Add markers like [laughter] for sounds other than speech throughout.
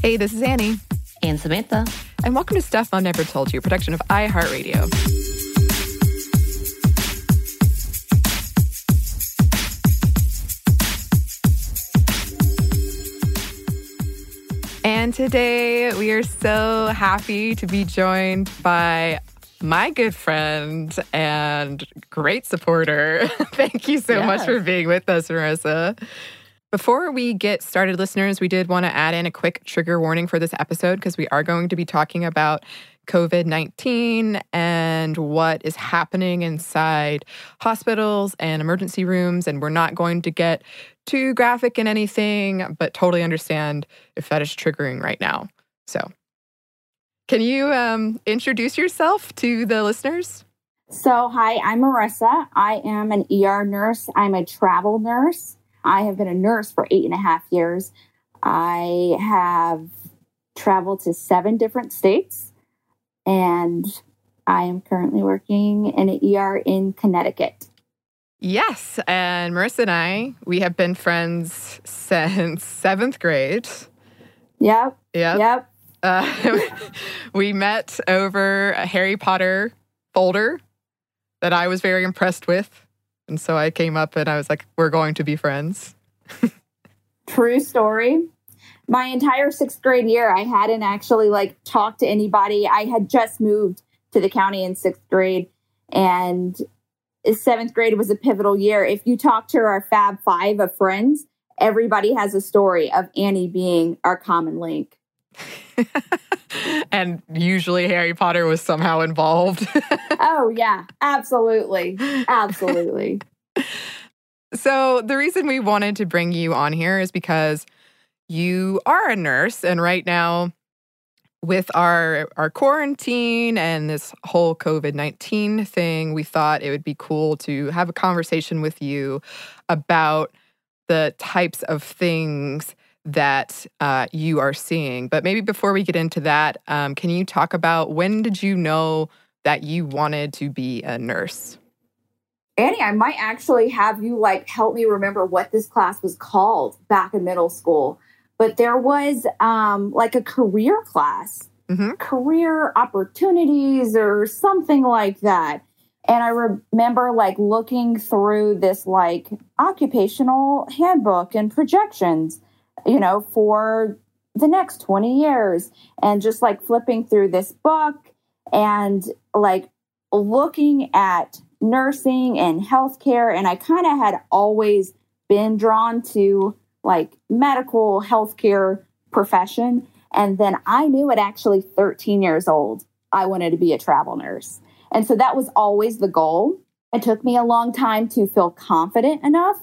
Hey, this is Annie. And Samantha. And welcome to Stuff Mom Never Told You, production of iHeartRadio. And today we are so happy to be joined by my good friend and great supporter. [laughs] Thank you so yes. much for being with us, Marissa. Before we get started, listeners, we did want to add in a quick trigger warning for this episode because we are going to be talking about COVID 19 and what is happening inside hospitals and emergency rooms. And we're not going to get too graphic in anything, but totally understand if that is triggering right now. So, can you um, introduce yourself to the listeners? So, hi, I'm Marissa. I am an ER nurse, I'm a travel nurse. I have been a nurse for eight and a half years. I have traveled to seven different states, and I am currently working in an ER in Connecticut. Yes. And Marissa and I, we have been friends since seventh grade. Yep. Yep. Yep. Uh, [laughs] we met over a Harry Potter folder that I was very impressed with. And so I came up and I was like, we're going to be friends. True story. My entire sixth grade year, I hadn't actually like talked to anybody. I had just moved to the county in sixth grade and seventh grade was a pivotal year. If you talk to our Fab Five of friends, everybody has a story of Annie being our common link. [laughs] and usually Harry Potter was somehow involved. [laughs] oh, yeah, absolutely. Absolutely. so, the reason we wanted to bring you on here is because you are a nurse, and right now, with our our quarantine and this whole COVID-19 thing, we thought it would be cool to have a conversation with you about the types of things that uh, you are seeing. But maybe before we get into that, um, can you talk about when did you know that you wanted to be a nurse? Annie, I might actually have you like help me remember what this class was called back in middle school. But there was um, like a career class, mm-hmm. career opportunities, or something like that. And I remember like looking through this like occupational handbook and projections you know, for the next 20 years and just like flipping through this book and like looking at nursing and healthcare. And I kind of had always been drawn to like medical healthcare profession. And then I knew at actually 13 years old, I wanted to be a travel nurse. And so that was always the goal. It took me a long time to feel confident enough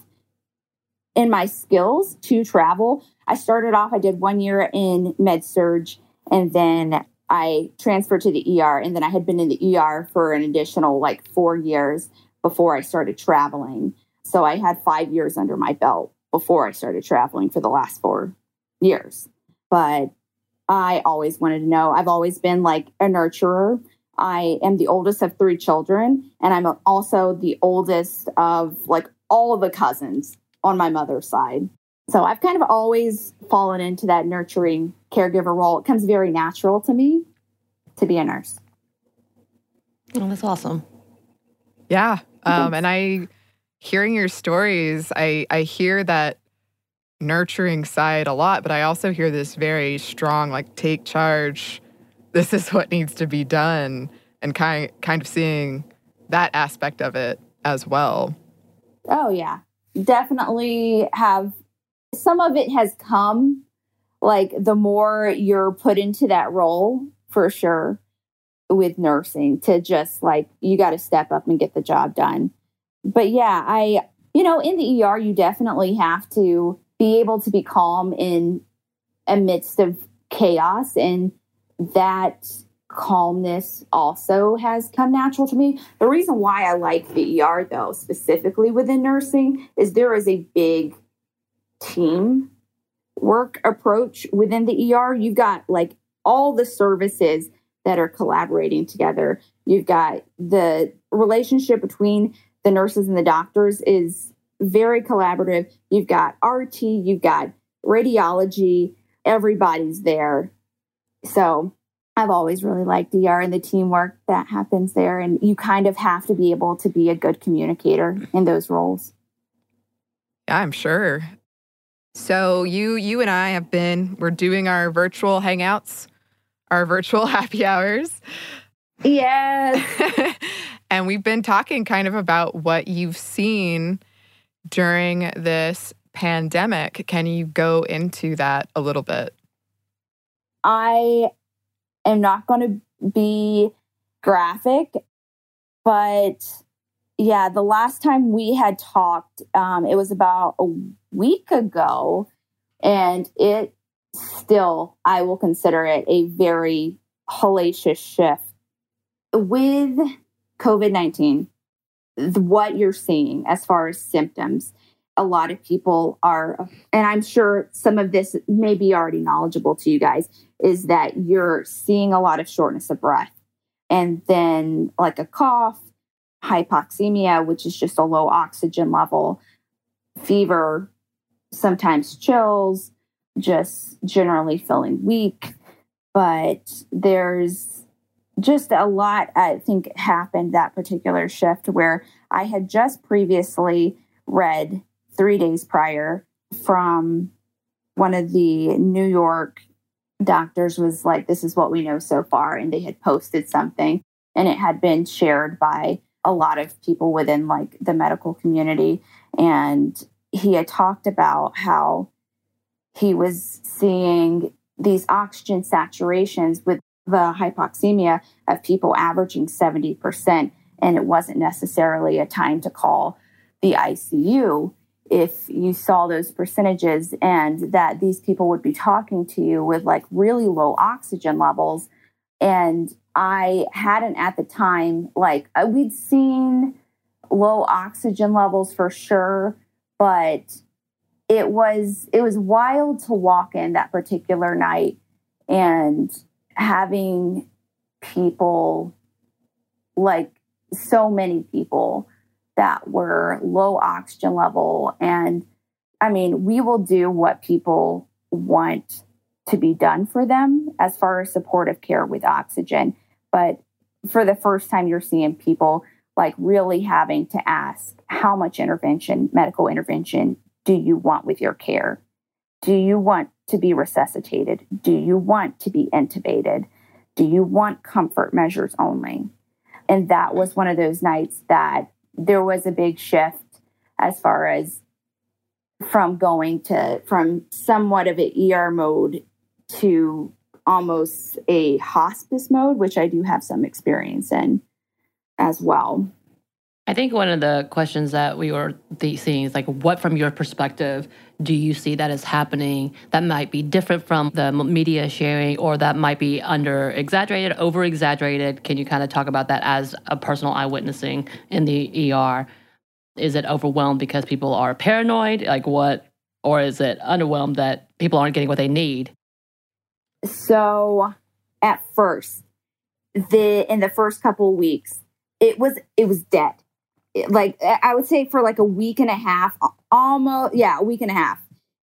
in my skills to travel. I started off, I did one year in med surg and then I transferred to the ER. And then I had been in the ER for an additional like four years before I started traveling. So I had five years under my belt before I started traveling for the last four years. But I always wanted to know. I've always been like a nurturer. I am the oldest of three children, and I'm also the oldest of like all of the cousins on my mother's side. So I've kind of always fallen into that nurturing caregiver role. It comes very natural to me to be a nurse. Oh, that's awesome. Yeah. Um, and I, hearing your stories, I, I hear that nurturing side a lot, but I also hear this very strong, like, take charge. This is what needs to be done. And kind, kind of seeing that aspect of it as well. Oh, yeah definitely have some of it has come like the more you're put into that role for sure with nursing to just like you got to step up and get the job done. But yeah, I you know, in the ER you definitely have to be able to be calm in amidst of chaos and that calmness also has come natural to me. The reason why I like the ER, though, specifically within nursing, is there is a big team work approach within the ER. You've got like all the services that are collaborating together. You've got the relationship between the nurses and the doctors is very collaborative. You've got RT, you've got radiology, everybody's there. So I've always really liked ER and the teamwork that happens there. And you kind of have to be able to be a good communicator in those roles. Yeah, I'm sure. So you you and I have been we're doing our virtual hangouts, our virtual [laughs] happy hours. Yes. [laughs] and we've been talking kind of about what you've seen during this pandemic. Can you go into that a little bit? I am not going to be graphic, but yeah, the last time we had talked, um, it was about a week ago, and it still, I will consider it a very hellacious shift. With COVID 19, what you're seeing as far as symptoms, a lot of people are, and I'm sure some of this may be already knowledgeable to you guys, is that you're seeing a lot of shortness of breath and then like a cough, hypoxemia, which is just a low oxygen level, fever, sometimes chills, just generally feeling weak. But there's just a lot, I think, happened that particular shift where I had just previously read three days prior from one of the New York doctors was like, This is what we know so far. And they had posted something and it had been shared by a lot of people within like the medical community. And he had talked about how he was seeing these oxygen saturations with the hypoxemia of people averaging 70%. And it wasn't necessarily a time to call the ICU if you saw those percentages and that these people would be talking to you with like really low oxygen levels. And I hadn't at the time, like, we'd seen low oxygen levels for sure, but it was it was wild to walk in that particular night and having people like so many people that were low oxygen level. And I mean, we will do what people want to be done for them as far as supportive care with oxygen. But for the first time, you're seeing people like really having to ask how much intervention, medical intervention, do you want with your care? Do you want to be resuscitated? Do you want to be intubated? Do you want comfort measures only? And that was one of those nights that there was a big shift as far as from going to from somewhat of an ER mode to almost a hospice mode, which I do have some experience in as well. I think one of the questions that we were seeing is like, what from your perspective do you see that is happening that might be different from the media sharing or that might be under exaggerated, over exaggerated? Can you kind of talk about that as a personal eyewitnessing in the ER? Is it overwhelmed because people are paranoid? Like what? Or is it underwhelmed that people aren't getting what they need? So at first, the in the first couple weeks, it was it was dead like I would say for like a week and a half, almost, yeah, a week and a half,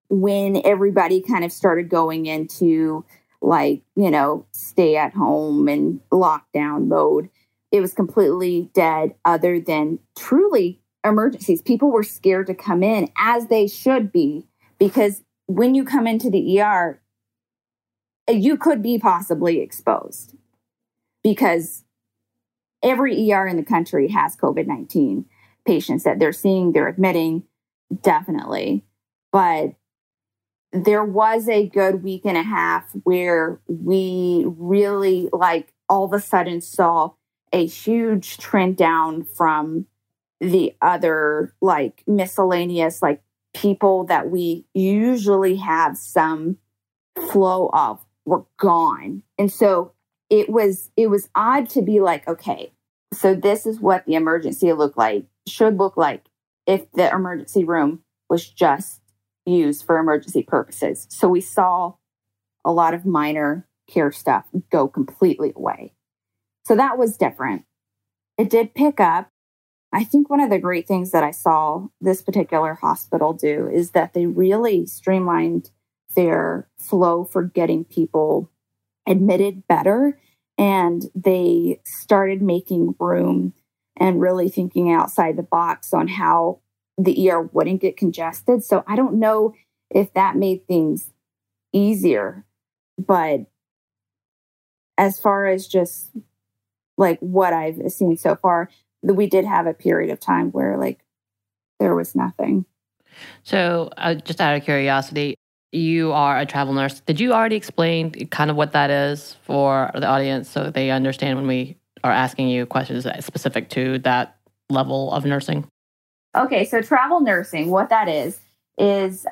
when everybody kind of started going into like, you know, stay at home and lockdown mode. It was completely dead, other than truly emergencies. People were scared to come in, as they should be, because when you come into the ER, you could be possibly exposed because every ER in the country has COVID 19 patients that they're seeing, they're admitting, definitely. But there was a good week and a half where we really, like, all of a sudden saw a huge trend down from the other, like, miscellaneous, like, people that we usually have some flow of were gone. And so it was it was odd to be like okay so this is what the emergency look like should look like if the emergency room was just used for emergency purposes. So we saw a lot of minor care stuff go completely away. So that was different. It did pick up. I think one of the great things that i saw this particular hospital do is that they really streamlined their flow for getting people admitted better. And they started making room and really thinking outside the box on how the ER wouldn't get congested. So I don't know if that made things easier, but as far as just like what I've seen so far, we did have a period of time where like there was nothing. So, uh, just out of curiosity, you are a travel nurse. Did you already explain kind of what that is for the audience so they understand when we are asking you questions specific to that level of nursing? Okay, so travel nursing, what that is, is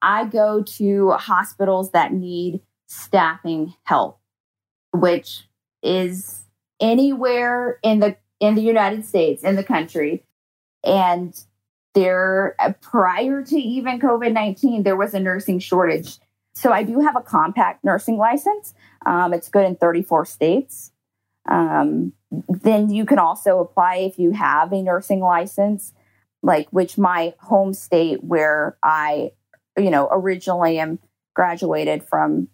I go to hospitals that need staffing help, which is anywhere in the in the United States, in the country. And there uh, prior to even COVID-19, there was a nursing shortage. So I do have a compact nursing license. Um, it's good in 34 states. Um, then you can also apply if you have a nursing license, like which my home state where I, you know, originally am graduated from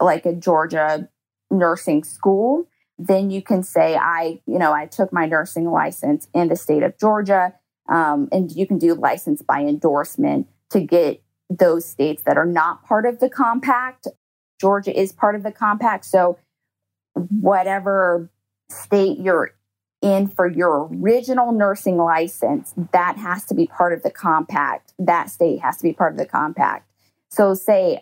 like a Georgia nursing school. Then you can say, I, you know, I took my nursing license in the state of Georgia. Um, and you can do license by endorsement to get those states that are not part of the compact. Georgia is part of the compact. So whatever state you're in for your original nursing license, that has to be part of the compact. That state has to be part of the compact. So, say,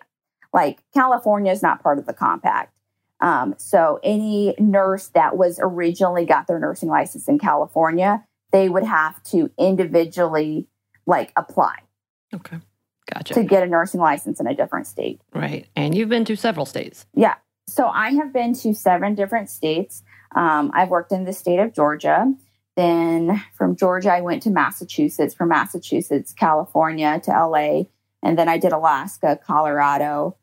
like California is not part of the compact. Um, so, any nurse that was originally got their nursing license in California, they would have to individually like apply. Okay. Gotcha. To get a nursing license in a different state. Right. And you've been to several states. Yeah. So I have been to seven different states. Um, I've worked in the state of Georgia. Then from Georgia, I went to Massachusetts. From Massachusetts, California to LA. And then I did Alaska, Colorado,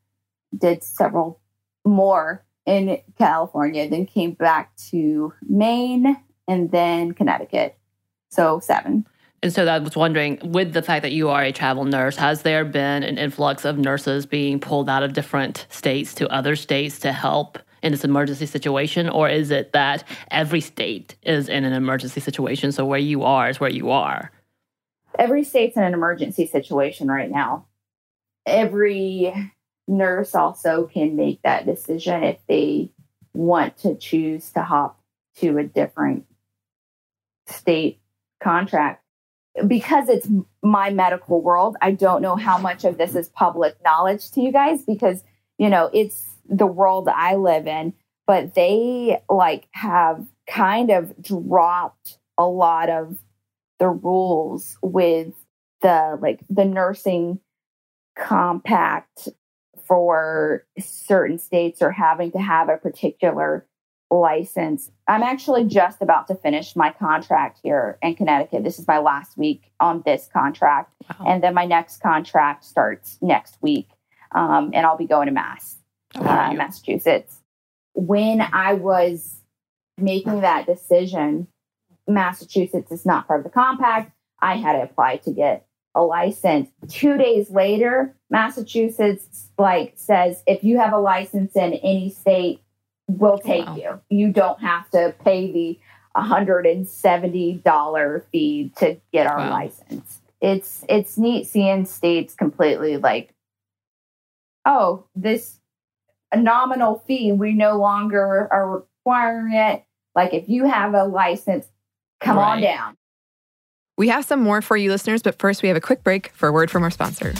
did several more in California, then came back to Maine and then Connecticut. So seven. And so I was wondering, with the fact that you are a travel nurse, has there been an influx of nurses being pulled out of different states to other states to help in this emergency situation? Or is it that every state is in an emergency situation? So where you are is where you are? Every state's in an emergency situation right now. Every nurse also can make that decision if they want to choose to hop to a different state contract. Because it's my medical world, I don't know how much of this is public knowledge to you guys because, you know, it's the world I live in, but they like have kind of dropped a lot of the rules with the like the nursing compact for certain states or having to have a particular license. I'm actually just about to finish my contract here in Connecticut. This is my last week on this contract. Wow. And then my next contract starts next week. Um, and I'll be going to Mass, uh, Massachusetts. When I was making that decision, Massachusetts is not part of the compact. I had to apply to get a license. Two days later, Massachusetts like says if you have a license in any state will oh, take wow. you. You don't have to pay the $170 fee to get our wow. license. It's it's neat seeing states completely like, oh, this nominal fee, we no longer are requiring it. Like if you have a license, come right. on down. We have some more for you listeners, but first we have a quick break for a word from our sponsor.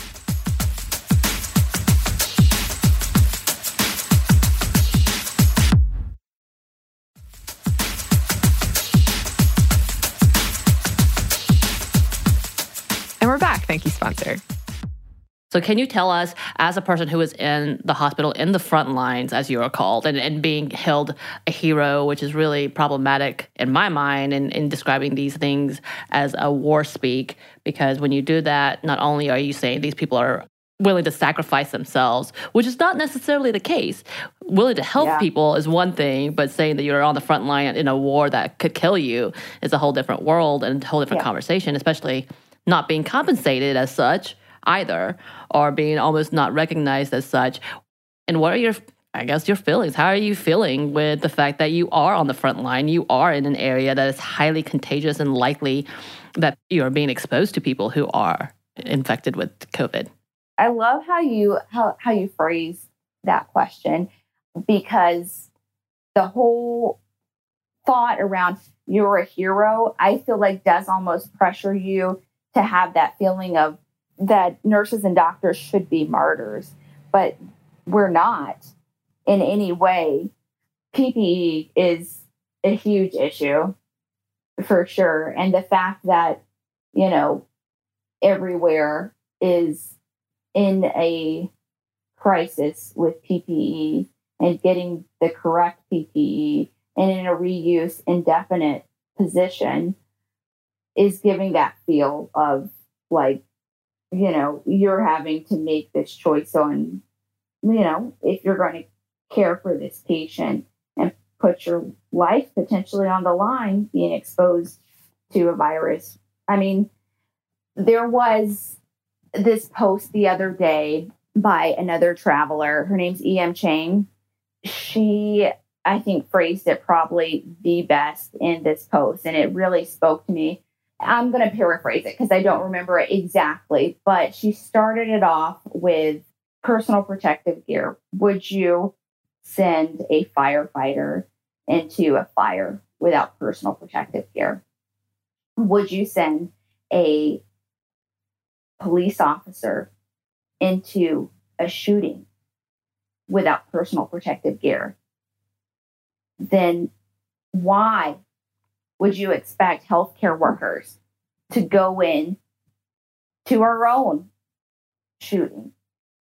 Thank you, sponsor. So, can you tell us, as a person who is in the hospital, in the front lines, as you are called, and, and being held a hero, which is really problematic in my mind, in, in describing these things as a war speak, because when you do that, not only are you saying these people are willing to sacrifice themselves, which is not necessarily the case. Willing to help yeah. people is one thing, but saying that you're on the front line in a war that could kill you is a whole different world and a whole different yeah. conversation, especially not being compensated as such. either, or being almost not recognized as such. And what are your I guess your feelings. How are you feeling with the fact that you are on the front line? You are in an area that is highly contagious and likely that you are being exposed to people who are infected with COVID. I love how you how, how you phrase that question because the whole thought around you're a hero, I feel like does almost pressure you to have that feeling of that nurses and doctors should be martyrs, but we're not in any way. PPE is a huge issue for sure. And the fact that, you know, everywhere is in a crisis with PPE and getting the correct PPE and in a reuse indefinite position is giving that feel of like, you know, you're having to make this choice on, you know, if you're going to care for this patient and put your life potentially on the line being exposed to a virus. I mean, there was this post the other day by another traveler. Her name's E.M. Chang. She, I think, phrased it probably the best in this post, and it really spoke to me. I'm going to paraphrase it because I don't remember it exactly, but she started it off with personal protective gear. Would you send a firefighter into a fire without personal protective gear? Would you send a police officer into a shooting without personal protective gear, then why would you expect healthcare workers to go in to our own shooting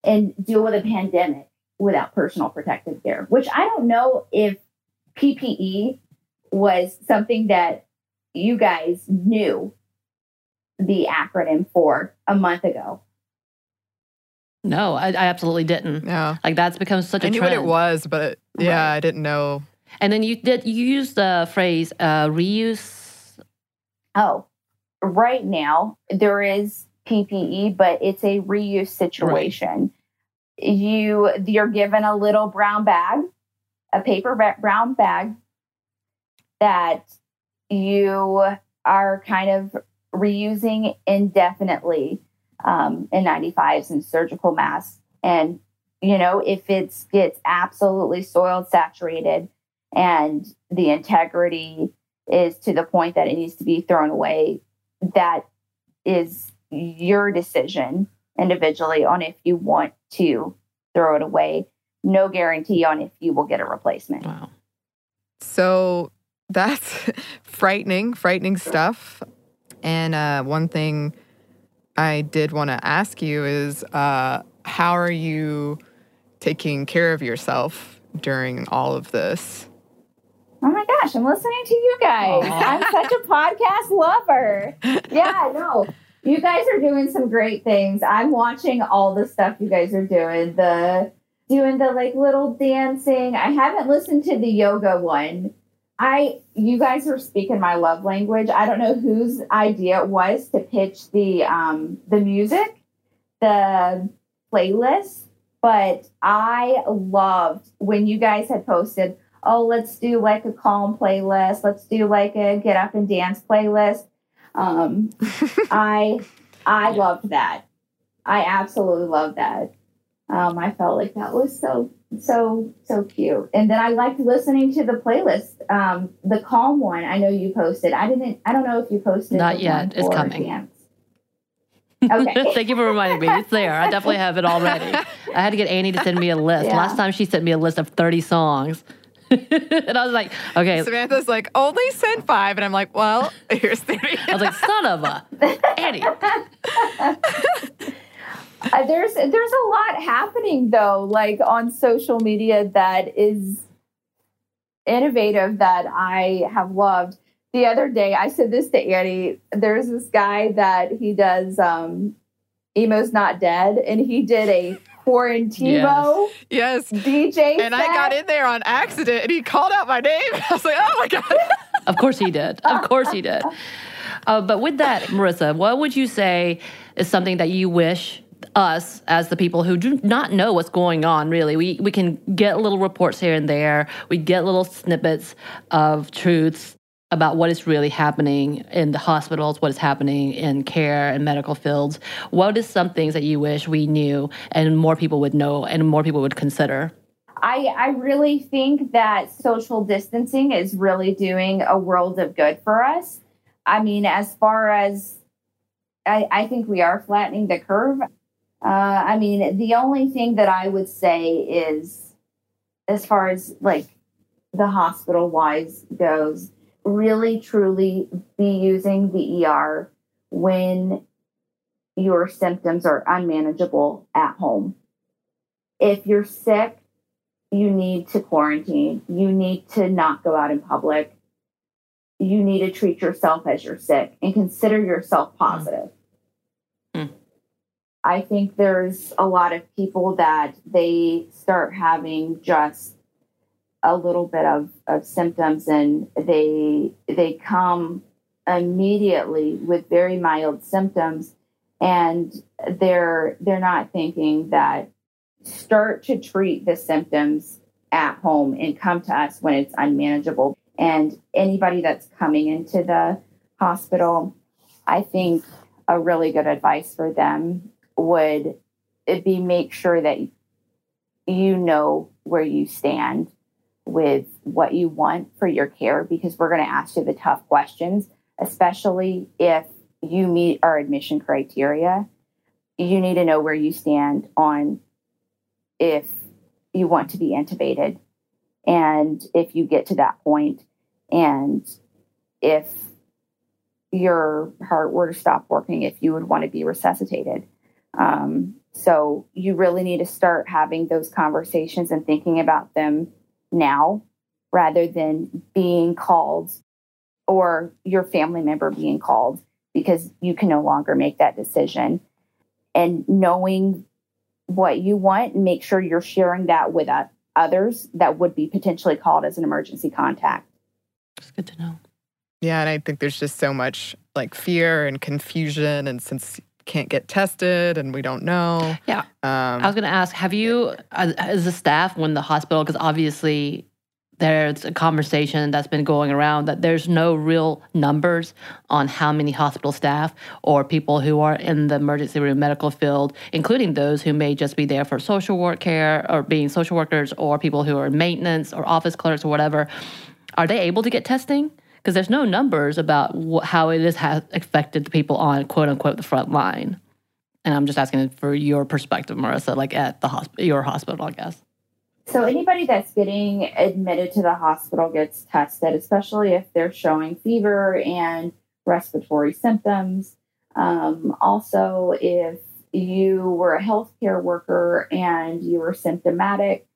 and deal with a pandemic without personal protective gear? Which I don't know if PPE was something that you guys knew the acronym for a month ago. No, I, I absolutely didn't. Yeah. Like that's become such I a knew trend. what it was, but yeah, Right. I didn't know. And then you did you used the phrase uh, reuse. Oh, right now there is PPE, but it's a reuse situation. You you're given a little brown bag, a paper brown bag that you are kind of reusing indefinitely um, N95s and surgical masks. And you know, if it gets absolutely soiled, saturated, and the integrity is to the point that it needs to be thrown away, that is your decision individually on if you want to throw it away. No guarantee on if you will get a replacement. Wow. So that's [laughs] frightening, frightening stuff. And uh, one thing I did want to ask you is uh, how are you taking care of yourself during all of this? Oh my gosh, I'm listening to you guys. I'm such a podcast lover. Yeah, no. You guys are doing some great things. I'm watching all the stuff you guys are doing. The doing the like little dancing. I haven't listened to the yoga one. I you guys are speaking my love language. I don't know whose idea it was to pitch the um the music, the playlist, but I loved when you guys had posted oh, let's do like a calm playlist. Let's do like a get up and dance playlist. Um, [laughs] I I loved that. I absolutely loved that. Um, I felt like that was so so so cute. And then I liked listening to the playlist, um, the calm one. I know you posted. I didn't. I don't know if you posted. Not yet. It's coming. Dance. [laughs] Okay. Thank you for reminding me. It's there. I definitely have it already. [laughs] I had to get Annie to send me a list. Yeah. Last time she sent me a list of 30 songs. [laughs] and I was like, okay. Samantha's like, only send five. And I'm like, well, [laughs] here's 30. I was like, son of a [laughs] Annie. Uh, there's there's a lot happening though, like on social media that is innovative that I have loved. The other day, I said this to Annie. There's this guy that he does um, emo's not dead, and he did a Quarantino yes. DJ. And I got in there on accident and he called out my name. [laughs] I was like, oh my God. Of course he did. Of course he did. Uh, but with that, Marissa, what would you say is something that you wish us as the people who do not know what's going on really we we can get little reports here and there we get little snippets of truths about what is really happening in the hospitals what is happening in care and medical fields what is some things that you wish we knew and more people would know and more people would consider I, I really think that social distancing is really doing a world of good for us. I mean, as far as I, I think we are flattening the curve. Uh, I mean, the only thing that I would say is, as far as like the hospital wise goes, really truly be using the ER when your symptoms are unmanageable at home. If you're sick, you need to quarantine. You need to not go out in public. You need to treat yourself as you're sick and consider yourself positive. Mm. I think there's a lot of people that they start having just a little bit of, of symptoms and they they come immediately with very mild symptoms and they're they're not thinking that start to treat the symptoms at home and come to us when it's unmanageable. And anybody that's coming into the hospital, I think a really good advice for them would be make sure that you know where you stand with what you want for your care because we're going to ask you the tough questions, especially if you meet our admission criteria. You need to know where you stand on if you want to be intubated and if you get to that point and if your heart were to stop working if you would want to be resuscitated um, so you really need to start having those conversations and thinking about them now rather than being called or your family member being called because you can no longer make that decision and knowing what you want and make sure you're sharing that with uh, others that would be potentially called as an emergency contact. It's good to know. Yeah, and I think there's just so much like fear and confusion, and since can't get tested and we don't know. Yeah. Um, I was going to ask, have you, as a staff, when the hospital, because obviously there's a conversation that's been going around that there's no real numbers on how many hospital staff or people who are in the emergency room medical field, including those who may just be there for social work care or being social workers or people who are maintenance or office clerks or whatever. Are they able to get testing? Because there's no numbers about wh- how it has affected the people on quote unquote the front line. And I'm just asking for your perspective, Marissa, like at the hospital, your hospital, I guess. So anybody that's getting admitted to the hospital gets tested, especially if they're showing fever and respiratory symptoms. Um, also, if you were a healthcare worker and you were symptomatic,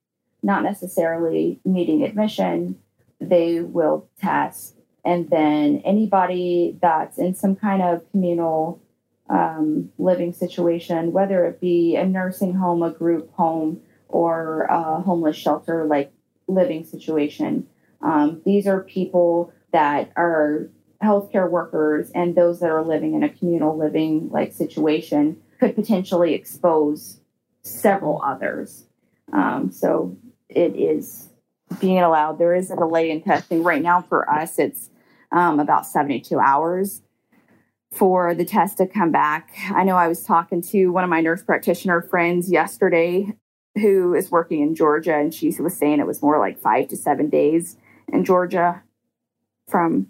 not necessarily needing admission, they will test. And then anybody that's in some kind of communal um, living situation, whether it be a nursing home, a group home, or a homeless shelter like living situation. Um, these are people that are healthcare workers and those that are living in a communal living like situation could potentially expose several others. Um, so it is being allowed. There is a delay in testing right now for us. It's um, about 72 hours for the test to come back. I know I was talking to one of my nurse practitioner friends yesterday who is working in Georgia, and she was saying it was more like five to seven days in Georgia from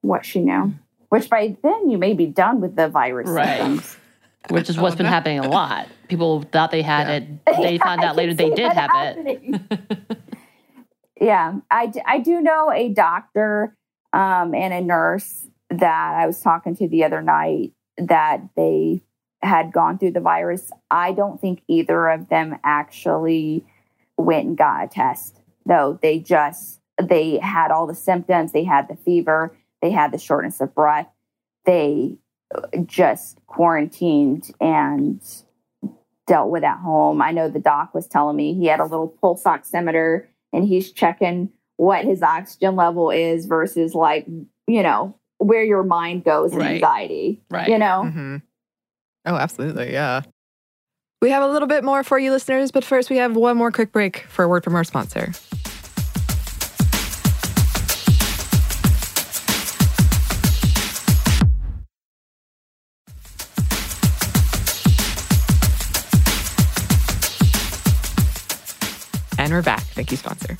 what she knew. Hmm. Which by then you may be done with the virus right. symptoms. [laughs] Which is what's been happening a lot. People thought they had yeah. it. They yeah, found out later they [laughs] did have happening. it. [laughs] yeah, I, d- I do know a doctor um, and a nurse that I was talking to the other night that they had gone through the virus. I don't think either of them actually went and got a test, though. They just they had all the symptoms. They had the fever. They had the shortness of breath. They just quarantined and dealt with at home. I know the doc was telling me he had a little pulse oximeter and he's checking what his oxygen level is versus like, you know, where your mind goes in right. anxiety. Right. You know? Mm-hmm. Oh, absolutely. Yeah. We have a little bit more for you listeners, but first we have one more quick break for a word from our sponsor. And we're back. Thank you, sponsor.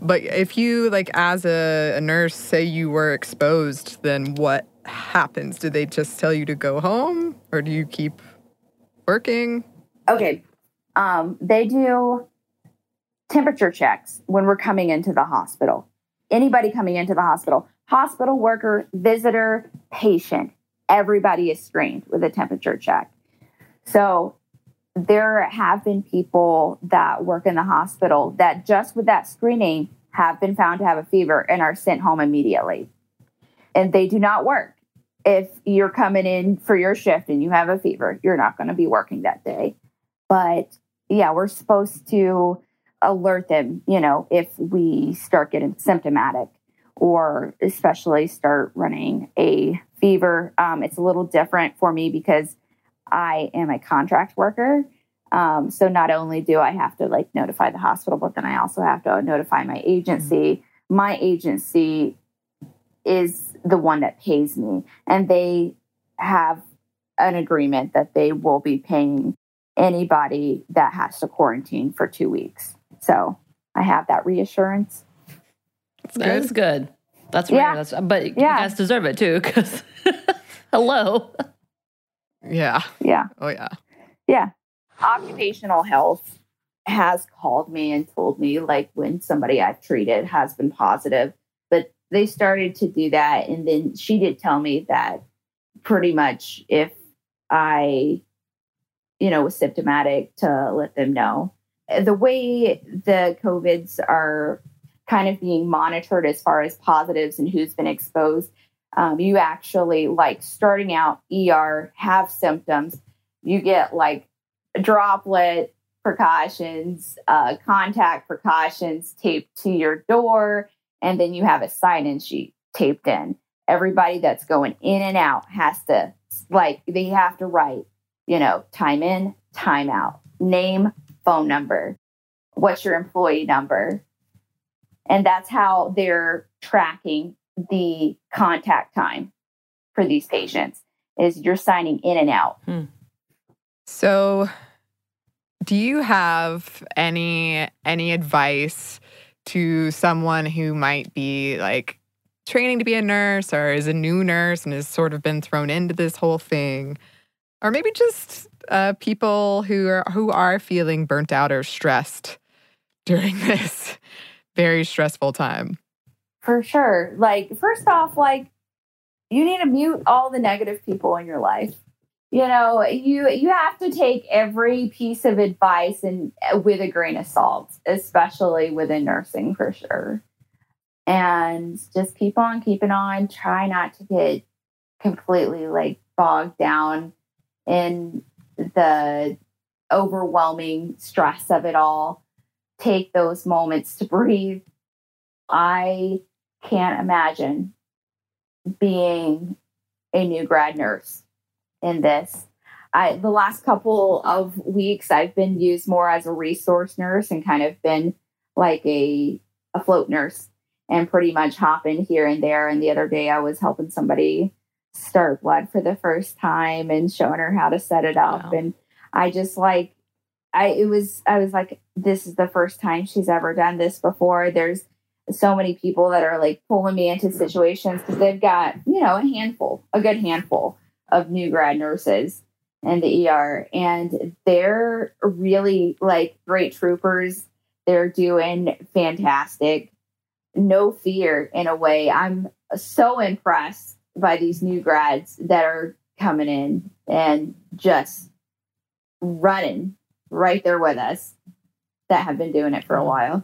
But if you, like, as a, a, nurse, say you were exposed, then what happens? Do they just tell you to go home or do you keep working? Okay. Um, they do temperature checks when we're coming into the hospital. Anybody coming into the hospital, hospital worker, visitor, patient, everybody is screened with a temperature check. So there have been people that work in the hospital that just with that screening have been found to have a fever and are sent home immediately. And they do not work. If you're coming in for your shift and you have a fever, you're not going to be working that day. But yeah, we're supposed to alert them, you know, if we start getting symptomatic or especially start running a fever. Um, it's a little different for me because I am a contract worker. Um, so not only do I have to like notify the hospital, but then I also have to notify my agency. Mm-hmm. My agency is the one that pays me, and they have an agreement that they will be paying anybody that has to quarantine for two weeks. So I have that reassurance. That's good. That's good. That's rare. Yeah. That's, but yeah. you guys deserve it too, because [laughs] hello. Yeah. Yeah. Oh, yeah. Yeah. Occupational health has called me and told me, like, when somebody I've treated has been positive, but they started to do that. And then she did tell me that pretty much if I, you know, was symptomatic, to let them know. The way the COVIDs are kind of being monitored as far as positives and who's been exposed um, you actually like starting out ER, have symptoms, you get like droplet precautions, uh, contact precautions taped to your door, and then you have a sign in sheet taped in. Everybody that's going in and out has to, like, they have to write, you know, time in, time out, name, phone number, what's your employee number. And that's how they're tracking the contact time for these patients is you're signing in and out. Hmm. So do you have any any advice to someone who might be like training to be a nurse or is a new nurse and has sort of been thrown into this whole thing or maybe just uh, people who are who are feeling burnt out or stressed [laughs] during this very stressful time for sure. Like, first off, like, you need to mute all the negative people in your life. You know, you you have to take every piece of advice and uh, with a grain of salt, especially within nursing for sure. And just keep on keeping on. Try not to get completely like bogged down in the overwhelming stress of it all. Take those moments to breathe. I can't imagine being a new grad nurse in this. I the last couple of weeks I've been used more as a resource nurse and kind of been like a a float nurse and pretty much hopping here and there. And the other day I was helping somebody start blood for the first time and showing her how to set it up. Wow. And I just like I it was I was like, this is the first time she's ever done this before. There's so many people that are like pulling me into situations because they've got, you know, a handful, a good handful of new grad nurses in the ER. And they're really like great troopers. They're doing fantastic. No fear in a way. I'm so impressed by these new grads that are coming in and just running right there with us that have been doing it for a while.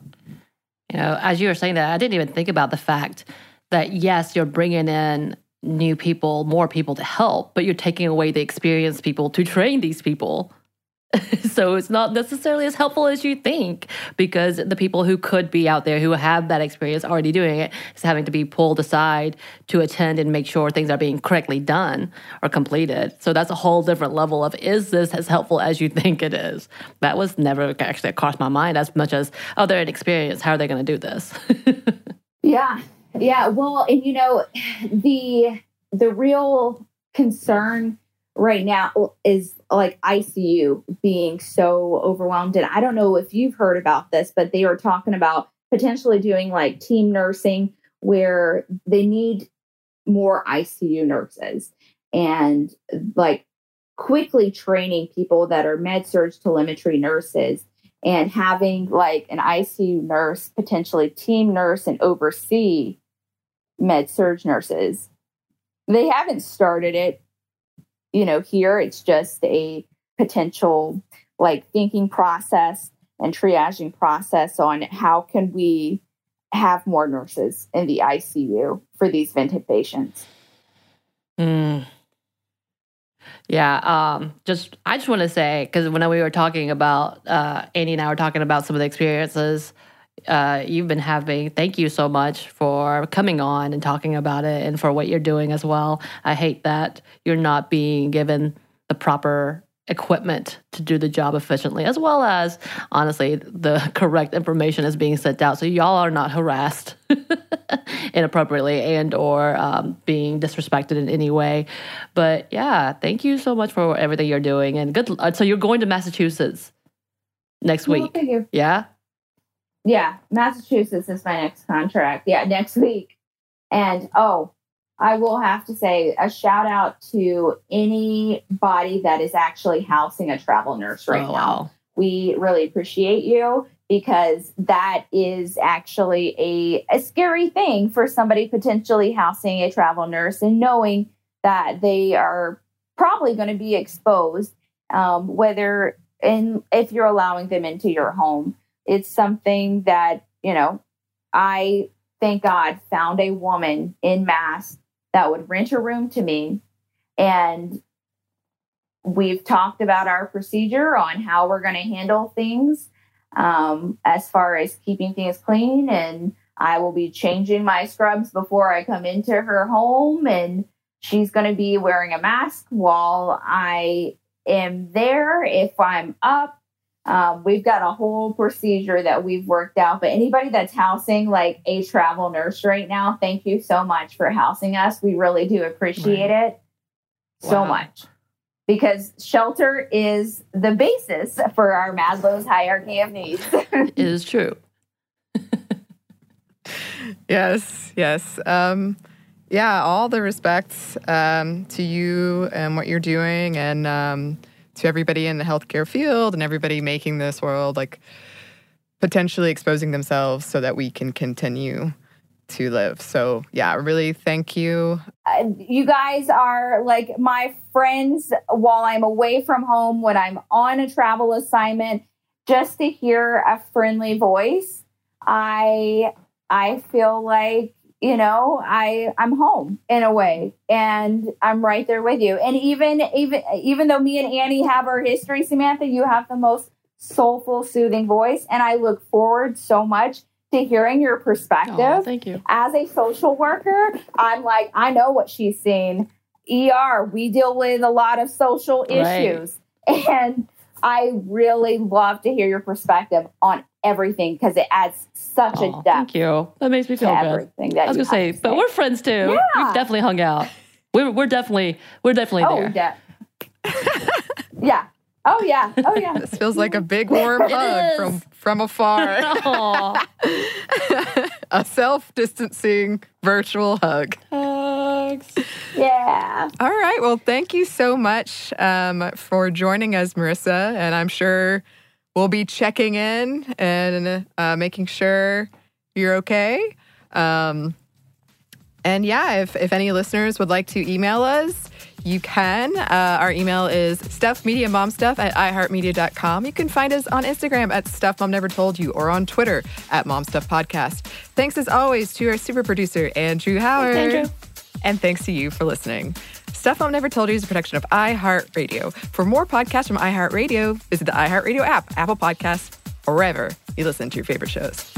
You know, as you were saying that, I didn't even think about the fact that yes, you're bringing in new people, more people to help, but you're taking away the experienced people to train these people. [laughs] so it's not necessarily as helpful as you think because the people who could be out there who have that experience already doing it is having to be pulled aside to attend and make sure things are being correctly done or completed. So that's a whole different level of is this as helpful as you [laughs] think it is? That was never actually crossed my mind as much as, oh, they're inexperienced. How are they going to do this? [laughs] yeah. Yeah. Well, and you know, the the real concern right now is like ICU being so overwhelmed. And I don't know if you've heard about this, but they are talking about potentially doing like team nursing where they need more ICU nurses and like quickly training people that are med surg telemetry nurses and having like an ICU nurse, potentially team nurse, and oversee med surg nurses. They haven't started it you know, here it's just a potential like thinking process and triaging process on how can we have more nurses in the ICU for these vented patients. Mm. Yeah, um, just I just want to say because when we were talking about uh, Annie and I were talking about some of the experiences uh, you've been having. Thank you so much for coming on and talking about it and for what you're doing as well. I hate that you're not being given the proper equipment to do the job efficiently, as well as honestly, the correct information is being sent out. So y'all are not harassed [laughs] inappropriately and or um, being disrespected in any way. But yeah, thank you so much for everything you're doing and good. Uh, so you're going to Massachusetts next week. Oh, yeah. Yeah, Massachusetts is my next contract. Yeah, next week. And oh, I will have to say a shout out to anybody that is actually housing a travel nurse right oh, now. Wow. We really appreciate you because that is actually a, a scary thing for somebody potentially housing a travel nurse and knowing that they are probably going to be exposed, um, whether and if you're allowing them into your home it's something that, you know, I thank God found a woman in Mass that would rent a room to me. And we've talked about our procedure on how we're going to handle things um, as far as keeping things clean. And I will be changing my scrubs before I come into her home. And she's going to be wearing a mask while I am there. If I'm up, um, we've got a whole procedure that we've worked out. But anybody that's housing like a travel nurse right now, thank you so much for housing us. We really do appreciate right. it so wow. much because shelter is the basis for our Maslow's hierarchy of needs. it is true. [laughs] yes, yes. Um, yeah, all the respects um, to you and what you're doing. And, um, to everybody in the healthcare field and everybody making this world like potentially exposing themselves so that we can continue to live. So, yeah, really thank you. Uh, you guys are like my friends while I'm away from home, when I'm on a travel assignment, just to hear a friendly voice. I I feel like you know i i'm home in a way and i'm right there with you. And even even even though me and annie have our history samantha you have the most soulful soothing voice and i look forward so much to hearing your perspective. Oh, thank you. As a social worker i'm like i know what she's seen. Er we deal with a lot of social issues. Right. and i really love to hear your perspective on everything because it adds such oh, a depth. Thank you. That makes me feel good. Everything that I was gonna say, to but we're friends too. Yeah. We've definitely hung out. We're we're definitely we're definitely oh, there. Yeah. [laughs] yeah. Oh yeah. Oh yeah. [laughs] This feels like a big warm hug from from afar. [laughs] a self-distancing virtual hug. Hugs. Yeah. All right. Well, thank you so much um, for joining us, Marissa. And I'm sure we'll be checking in and uh, making sure you're okay. Um, and yeah, if, if any listeners would like to email us, you can. Uh, our email is stuffmediamomstuff at iheartmedia.com. You can find us on Instagram at Stuff Mom Never Told You or on Twitter at Mom Stuff Podcast. Thanks as always to our super producer, Andrew Howard. Thanks, Andrew. And thanks to you for listening. Stuff Mom Never Told You is a production of iHeartRadio. For more podcasts from iHeartRadio, visit the iHeartRadio app, Apple Podcasts, or wherever you listen to your favorite shows.